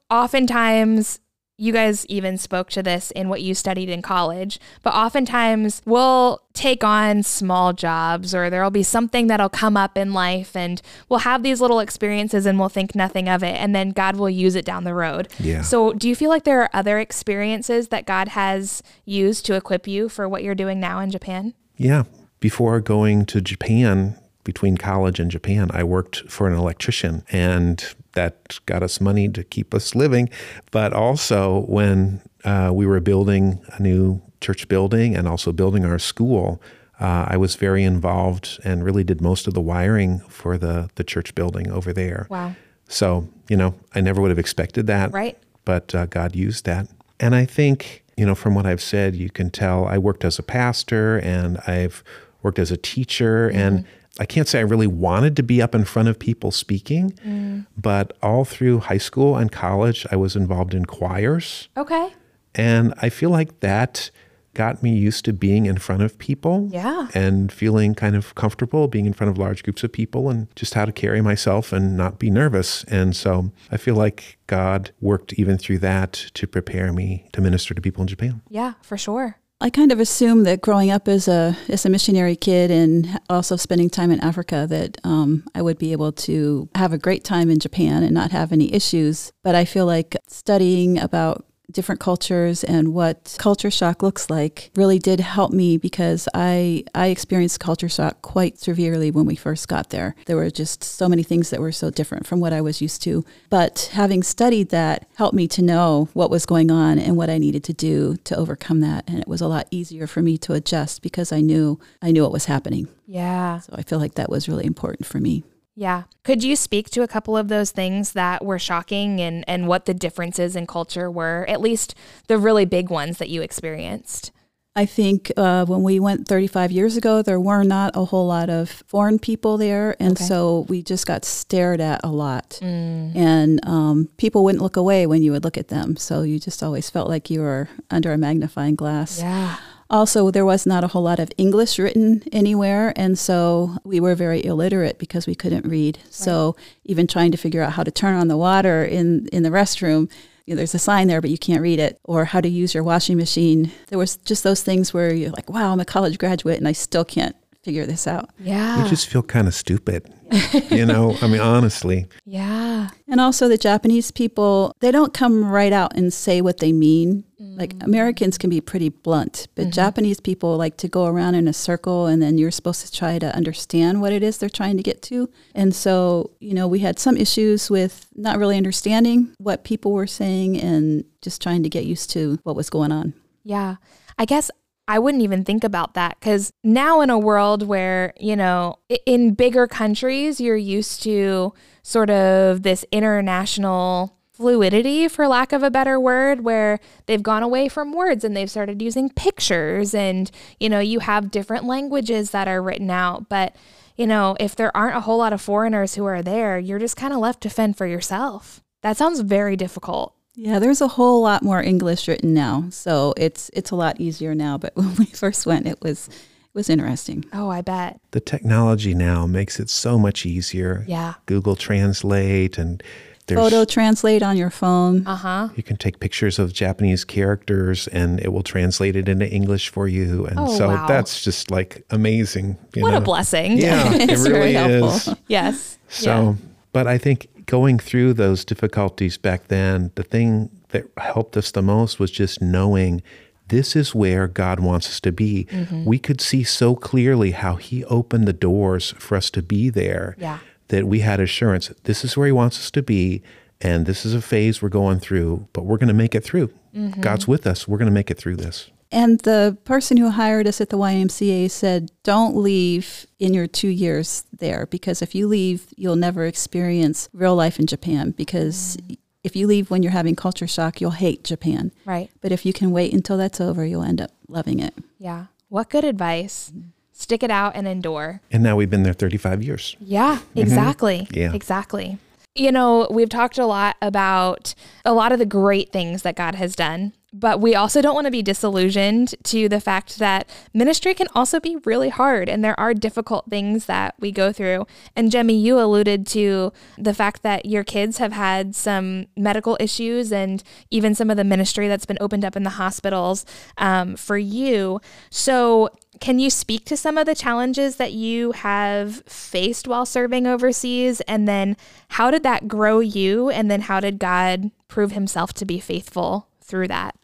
Oftentimes, you guys even spoke to this in what you studied in college, but oftentimes we'll take on small jobs or there'll be something that'll come up in life and we'll have these little experiences and we'll think nothing of it and then God will use it down the road. Yeah. So, do you feel like there are other experiences that God has used to equip you for what you're doing now in Japan? Yeah. Before going to Japan, between college and Japan, I worked for an electrician, and that got us money to keep us living. But also, when uh, we were building a new church building and also building our school, uh, I was very involved and really did most of the wiring for the, the church building over there. Wow. So, you know, I never would have expected that. Right. But uh, God used that. And I think you know, from what I've said, you can tell I worked as a pastor and I've worked as a teacher. Mm-hmm. And I can't say I really wanted to be up in front of people speaking, mm. but all through high school and college, I was involved in choirs. Okay. And I feel like that got me used to being in front of people yeah. and feeling kind of comfortable being in front of large groups of people and just how to carry myself and not be nervous. And so I feel like God worked even through that to prepare me to minister to people in Japan. Yeah, for sure. I kind of assumed that growing up as a as a missionary kid and also spending time in Africa that um, I would be able to have a great time in Japan and not have any issues. But I feel like studying about different cultures and what culture shock looks like really did help me because I I experienced culture shock quite severely when we first got there. There were just so many things that were so different from what I was used to. But having studied that helped me to know what was going on and what I needed to do to overcome that and it was a lot easier for me to adjust because I knew I knew what was happening. Yeah. So I feel like that was really important for me. Yeah. Could you speak to a couple of those things that were shocking and, and what the differences in culture were, at least the really big ones that you experienced? I think uh, when we went 35 years ago, there were not a whole lot of foreign people there. And Okay. so we just got stared at a lot. Mm. And um, people wouldn't look away when you would look at them. So you just always felt like you were under a magnifying glass. Yeah. Also, there was not a whole lot of English written anywhere. And so we were very illiterate because we couldn't read. So even trying to figure out how to turn on the water in, in the restroom, you know, there's a sign there, but you can't read it, or how to use your washing machine. There was just those things where you're like, wow, I'm a college graduate and I still can't figure this out. Yeah. You just feel kind of stupid. you know, I mean, honestly. yeah. And also, the Japanese people, they don't come right out and say what they mean. Like Americans can be pretty blunt, but mm-hmm. Japanese people like to go around in a circle and then you're supposed to try to understand what it is they're trying to get to. And so, you know, we had some issues with not really understanding what people were saying and just trying to get used to what was going on. Yeah. I guess I wouldn't even think about that because now, in a world where, you know, in bigger countries, you're used to sort of this international fluidity, for lack of a better word, where they've gone away from words and they've started using pictures and, you know, you have different languages that are written out. But, you know, if there aren't a whole lot of foreigners who are there, you're just kind of left to fend for yourself. That sounds very difficult. Yeah, there's a whole lot more English written now, so it's it's a lot easier now. But when we first went, it was it was interesting. Oh, I bet. The technology now makes it so much easier. Yeah. Google Translate and there's Photo translate on your phone. Uh huh. you can take pictures of Japanese characters and it will translate it into English for you. And Oh, so wow. that's just like amazing. you What a blessing. Yeah, it really very helpful. is. yes. So, but I think going through those difficulties back then, the thing that helped us the most was just knowing this is where God wants us to be. Mm-hmm. We could see so clearly how He opened the doors for us to be there Yeah. That we had assurance this is where He wants us to be. And this is a phase we're going through, but we're going to make it through. Mm-hmm. God's with us. We're going to make it through this. And the person who hired us at the YMCA said, don't leave in your two years there because if you leave, you'll never experience real life in Japan because if you leave when you're having culture shock, you'll hate Japan. Right. But if you can wait until that's over, you'll end up loving it. Yeah. What good advice. Stick it out and endure. And now we've been there 35 years. Yeah, mm-hmm. exactly. Yeah. Exactly. You know, we've talked a lot about a lot of the great things that God has done, but we also don't want to be disillusioned to the fact that ministry can also be really hard and there are difficult things that we go through. And Jemi, you alluded to the fact that your kids have had some medical issues and even some of the ministry that's been opened up in the hospitals um, for you. So, can you speak to some of the challenges that you have faced while serving overseas? And then how did that grow you? And then how did God prove himself to be faithful through that?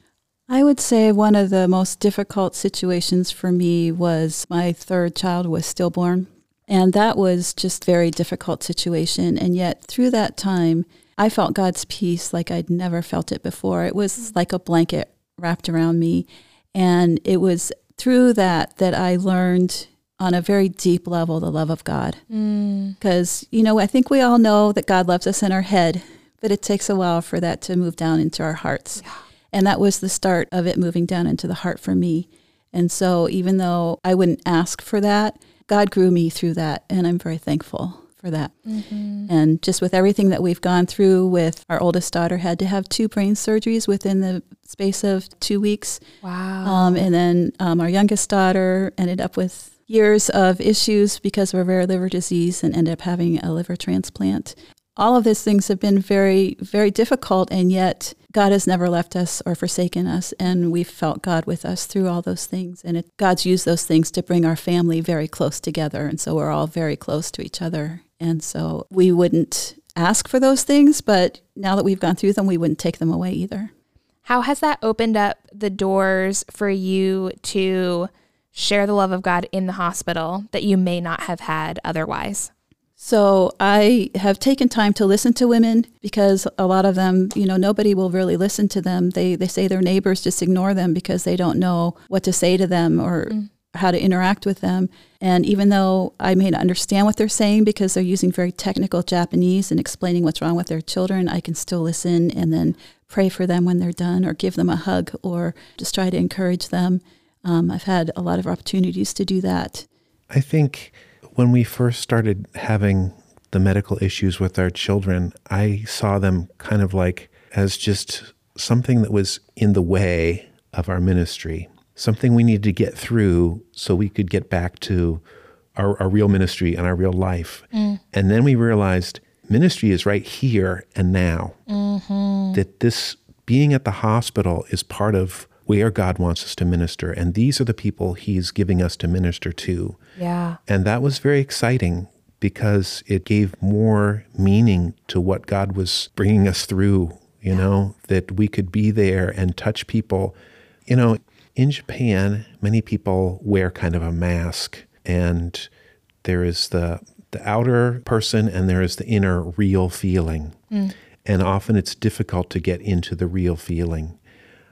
I would say one of the most difficult situations for me was my third child was stillborn. And that was just very difficult situation. And yet through that time, I felt God's peace like I'd never felt it before. It was mm. like a blanket wrapped around me. And it was through that that I learned on a very deep level the love of God. Mm. Because, you know, I think we all know that God loves us in our head, but it takes a while for that to move down into our hearts. And that was the start of it moving down into the heart for me. And so, even though I wouldn't ask for that, God grew me through that. And I'm very thankful for that. And just with everything that we've gone through with our oldest daughter had to have two brain surgeries within the space of two weeks. Wow. Um, and then um, our youngest daughter ended up with years of issues because of a rare liver disease and ended up having a liver transplant. All of these things have been very, very difficult, and yet God has never left us or forsaken us, and we've felt God with us through all those things. And it, God's used those things to bring our family very close together, and so we're all very close to each other. And so we wouldn't ask for those things, but now that we've gone through them, we wouldn't take them away either. How has that opened up the doors for you to share the love of God in the hospital that you may not have had otherwise? So I have taken time to listen to women because a lot of them, you know, nobody will really listen to them. They they say their neighbors just ignore them because they don't know what to say to them or mm. how to interact with them. And even though I may not understand what they're saying because they're using very technical Japanese and explaining what's wrong with their children, I can still listen and then pray for them when they're done or give them a hug or just try to encourage them. Um, I've had a lot of opportunities to do that. I think when we first started having the medical issues with our children, I saw them kind of like as just something that was in the way of our ministry, something we needed to get through so we could get back to our, our real ministry and our real life. Mm. And then we realized ministry is right here and now. Mm-hmm. That this being at the hospital is part of where God wants us to minister. And these are the people He's giving us to minister to. Yeah. And that was very exciting because it gave more meaning to what God was bringing us through, you yeah. know, that we could be there and touch people. You know, in Japan, many people wear kind of a mask, and there is the the outer person and there is the inner real feeling. Mm. And often it's difficult to get into the real feeling.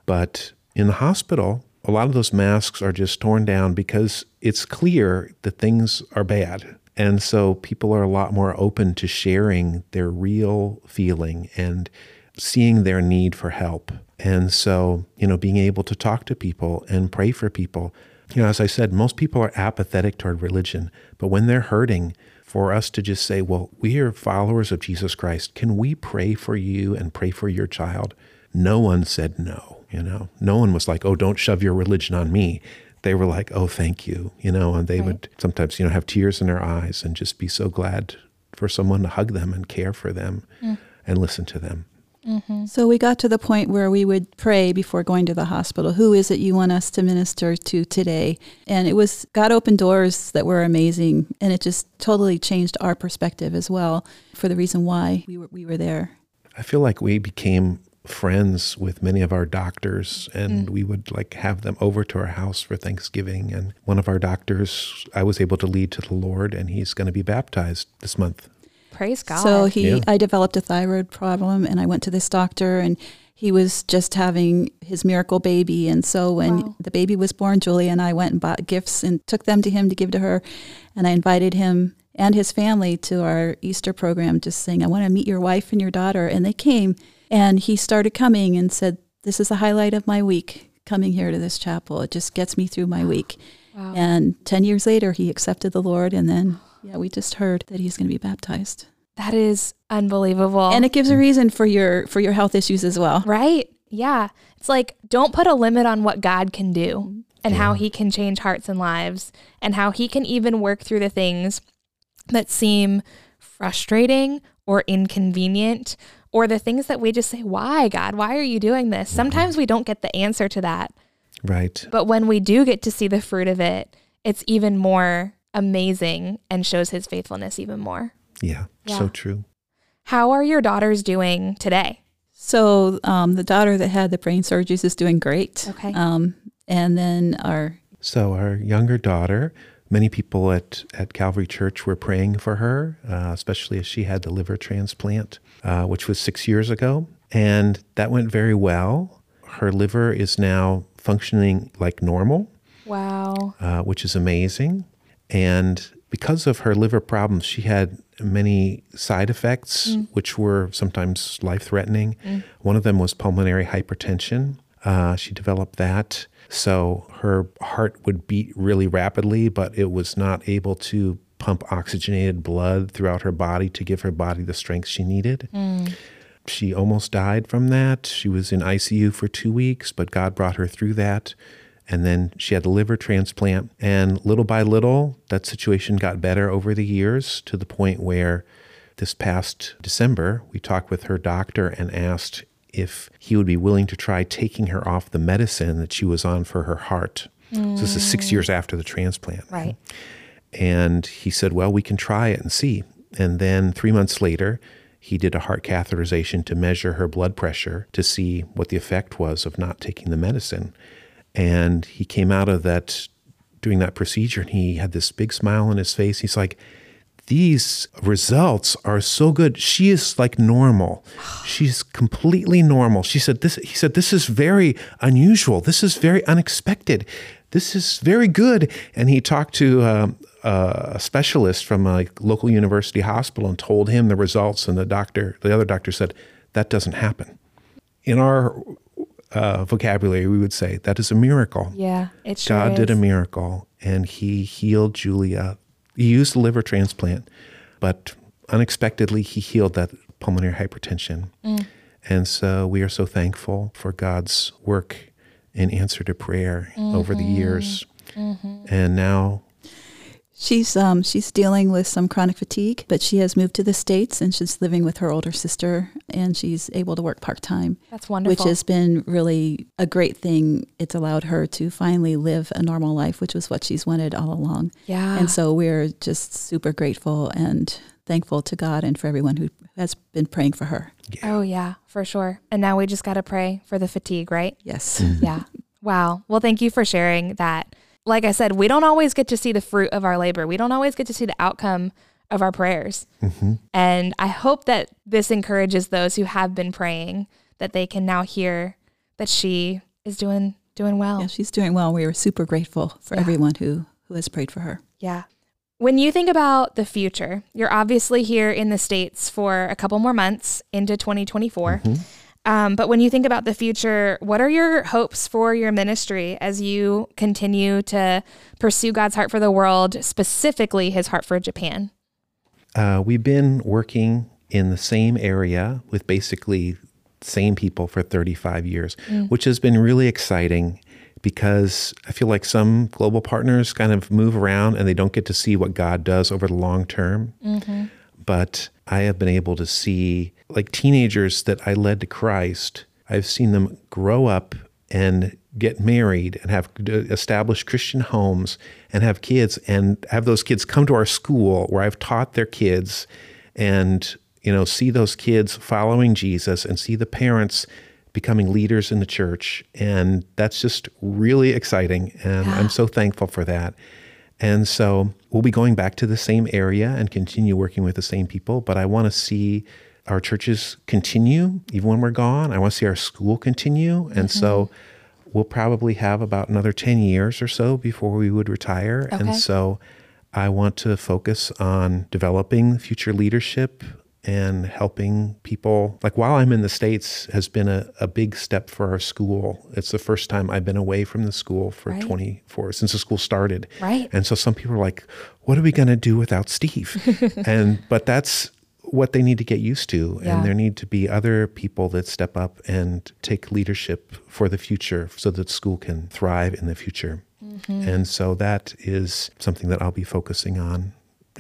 But in the hospital, a lot of those masks are just torn down because it's clear that things are bad. And so people are a lot more open to sharing their real feeling and seeing their need for help. And so, you know, being able to talk to people and pray for people. You know, as I said, most people are apathetic toward religion, but when they're hurting, for us to just say, well, we are followers of Jesus Christ. Can we pray for you and pray for your child? No one said no. You know, no one was like, oh, don't shove your religion on me. They were like, oh, thank you. You know, and they right. would sometimes, you know, have tears in their eyes and just be so glad for someone to hug them and care for them mm. and listen to them. Mm-hmm. So we got to the point where we would pray before going to the hospital. Who is it you want us to minister to today? And it was God opened doors that were amazing, and it just totally changed our perspective as well for the reason why we were we were there. I feel like we became friends with many of our doctors and mm. we would like have them over to our house for Thanksgiving and one of our doctors I was able to lead to the Lord and he's going to be baptized this month. Praise God. So he yeah. I developed a thyroid problem and I went to this doctor and he was just having his miracle baby and so when wow. the baby was born Julie and I went and bought gifts and took them to him to give to her and I invited him and his family to our Easter program just saying I want to meet your wife and your daughter and they came and he started coming and said, This is the highlight of my week coming here to this chapel. It just gets me through my week. Wow. And 10 years later, he accepted the Lord. And then, yeah, we just heard that he's going to be baptized. That is unbelievable. And it gives a reason for your for your health issues as well. Right? Yeah. It's like don't put a limit on what God can do and yeah. how he can change hearts and lives and how he can even work through the things that seem frustrating or inconvenient or the things that we just say, why, God? Why are you doing this? Mm-hmm. Sometimes we don't get the answer to that. Right. But when we do get to see the fruit of it, it's even more amazing and shows his faithfulness even more. Yeah, yeah. so true. How are your daughters doing today? So, um, the daughter that had the brain surgeries is doing great. Okay. Um, and then our. So, our younger daughter many people at, at Calvary Church were praying for her, uh, especially as she had the liver transplant, uh, which was six years ago. And that went very well. Her liver is now functioning like normal. Wow. Uh, which is amazing. And because of her liver problems, she had many side effects, mm. which were sometimes life threatening. Mm. One of them was pulmonary hypertension. Uh, she developed that. So her heart would beat really rapidly, but it was not able to pump oxygenated blood throughout her body to give her body the strength she needed. Mm. She almost died from that. She was in ICU for two weeks, but God brought her through that. And then she had a liver transplant. And little by little, that situation got better over the years to the point where this past December, we talked with her doctor and asked if he would be willing to try taking her off the medicine that she was on for her heart. So this is six years after the transplant. Right. And he said, Well, we can try it and see. And then three months later, he did a heart catheterization to measure her blood pressure to see what the effect was of not taking the medicine. And he came out of that, doing that procedure, and he had this big smile on his face. He's like, these results are so good. She is like normal. She's completely normal. She said this he said this is very unusual. This is very unexpected. This is very good. And he talked to um, a specialist from a local university hospital and told him the results and the doctor the other doctor said that doesn't happen. In our uh, vocabulary, we would say that is a miracle. Yeah, it sure God did a miracle and he healed Julia. He used a liver transplant, but unexpectedly he healed that pulmonary hypertension. Mm. And so we are so thankful for God's work in answer to prayer over the years. Mm-hmm. And now, She's um she's dealing with some chronic fatigue, but she has moved to the states and she's living with her older sister, and she's able to work part time, That's wonderful. which has been really a great thing. It's allowed her to finally live a normal life, which was what she's wanted all along. yeah. And so we're just super grateful and thankful to God and for everyone who has been praying for her. oh yeah, for sure. And now we just got to pray for the fatigue, right? Yes. Yeah. Wow. Well, thank you for sharing that. Like I said, we don't always get to see the fruit of our labor. We don't always get to see the outcome of our prayers. Mm-hmm. And I hope that this encourages those who have been praying that they can now hear that she is doing doing well. Yeah, she's doing well. We are super grateful for Yeah. everyone who, who has prayed for her. Yeah. When you think about the future, you're obviously here in the States for a couple more months into 2024. Mm-hmm. Um, but when you think about the future, what are your hopes for your ministry as you continue to pursue God's heart for the world, specifically his heart for Japan? uh, we've been working in the same area with basically the same people for 35 years, which has been really exciting because I feel like some global partners kind of move around and they don't get to see what God does over the long term. But I have been able to see, like teenagers that I led to Christ, I've seen them grow up and get married and have established Christian homes and have kids and have those kids come to our school where I've taught their kids and you know see those kids following Jesus and see the parents becoming leaders in the church and that's just really exciting and I'm so thankful for that. And so we'll be going back to the same area and continue working with the same people, but I want to see our churches continue even when we're gone. I want to see our school continue. And so mm-hmm. we'll probably have about another 10 years or so before we would retire. Okay. And so I want to focus on developing future leadership and helping people. Like while I'm in the States has been a, a big step for our school. It's the first time I've been away from the school for Right. 24 since the school started. Right. And so some people are like, what are we going to do without Steve? and but that's what they need to get used to Yeah. and there need to be other people that step up and take leadership for the future so that school can thrive in the future. Mm-hmm. And so that is something that I'll be focusing on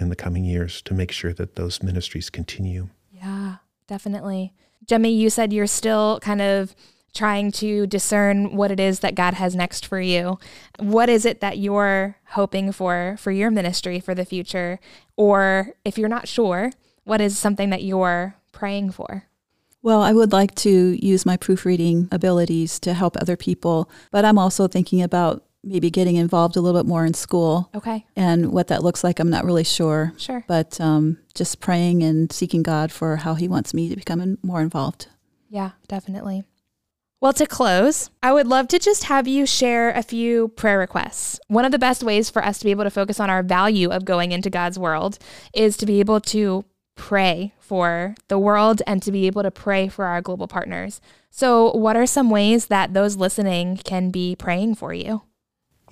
in the coming years to make sure that those ministries continue. Yeah, definitely. Jemi, you said you're still kind of trying to discern what it is that God has next for you. What is it that you're hoping for for your ministry for the future? Or if you're not sure, what is something that you're praying for? Well, I would like to use my proofreading abilities to help other people, but I'm also thinking about maybe getting involved a little bit more in school. Okay, And what that looks like, I'm not really sure. sure. But um, just praying and seeking God for how He wants me to become in- more involved. Yeah, definitely. Well, to close, I would love to just have you share a few prayer requests. One of the best ways for us to be able to focus on our value of going into God's world is to be able to pray for the world and to be able to pray for our global partners. So, what are some ways that those listening can be praying for you?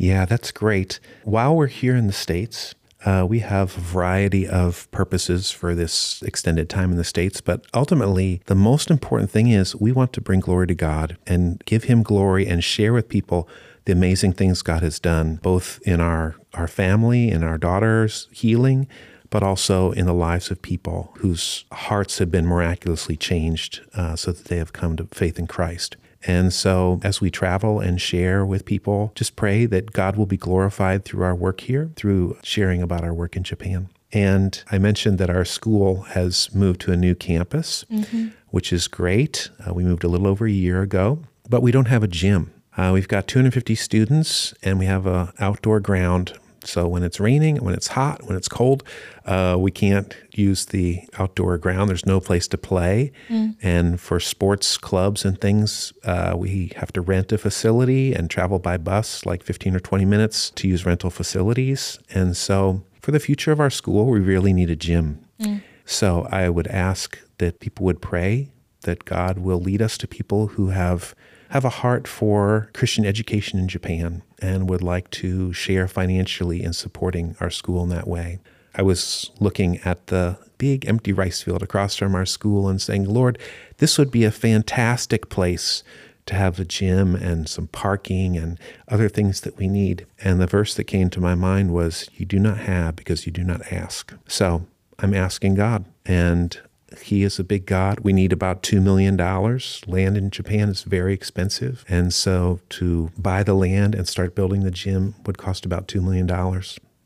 Yeah, that's great. While we're here in the States, uh, we have a variety of purposes for this extended time in the States, but ultimately, the most important thing is we want to bring glory to God and give Him glory and share with people the amazing things God has done, both in our, our family and our daughter's healing, but also in the lives of people whose hearts have been miraculously changed uh, so that they have come to faith in Christ. And so, as we travel and share with people, just pray that God will be glorified through our work here, through sharing about our work in Japan. And I mentioned that our school has moved to a new campus, mm-hmm. which is great. Uh, we moved a little over a year ago, but we don't have a gym. Uh, we've got 250 students and we have an outdoor ground so when it's raining, when it's hot, when it's cold, uh, we can't use the outdoor ground. There's no place to play. Mm. And for sports clubs and things, uh, we have to rent a facility and travel by bus like 15 or 20 minutes to use rental facilities. And so for the future of our school, we really need a gym. Mm. So I would ask that people would pray that God will lead us to people who have have a heart for Christian education in Japan and would like to share financially in supporting our school in that way. I was looking at the big empty rice field across from our school and saying, Lord, this would be a fantastic place to have a gym and some parking and other things that we need. And the verse that came to my mind was, You do not have because you do not ask. So I'm asking God. And he is a big God. We need about $2 million. Land in Japan is very expensive. And so to buy the land and start building the gym would cost about $2 million.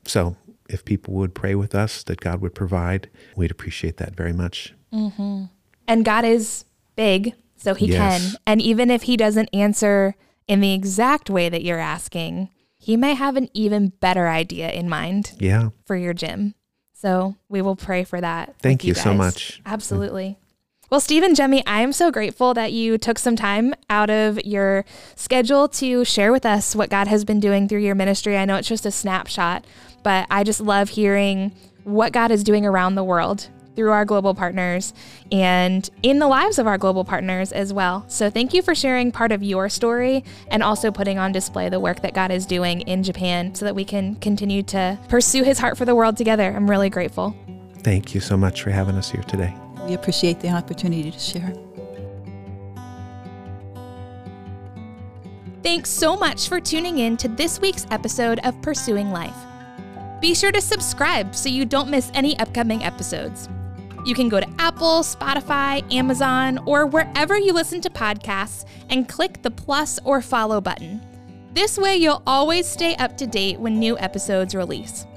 So if people would pray with us that God would provide, we'd appreciate that very much. Mm-hmm. And God is big, so He yes. can. And even if He doesn't answer in the exact way that you're asking, He may have an even better idea in mind yeah. for your gym. So we will pray for that. Thank you, you so much. Absolutely. Well, Steve and Jemi, I am so grateful that you took some time out of your schedule to share with us what God has been doing through your ministry. I know it's just a snapshot, but I just love hearing what God is doing around the world through our global partners and in the lives of our global partners as well. So, thank you for sharing part of your story and also putting on display the work that God is doing in Japan so that we can continue to pursue his heart for the world together. I'm really grateful. Thank you so much for having us here today. We appreciate the opportunity to share. Thanks so much for tuning in to this week's episode of Pursuing Life. Be sure to subscribe so you don't miss any upcoming episodes. You can go to Apple, Spotify, Amazon, or wherever you listen to podcasts and click the plus or follow button. This way, you'll always stay up to date when new episodes release.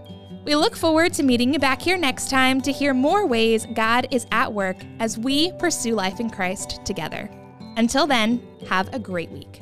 We look forward to meeting you back here next time to hear more ways God is at work as we pursue life in Christ together. Until then, have a great week.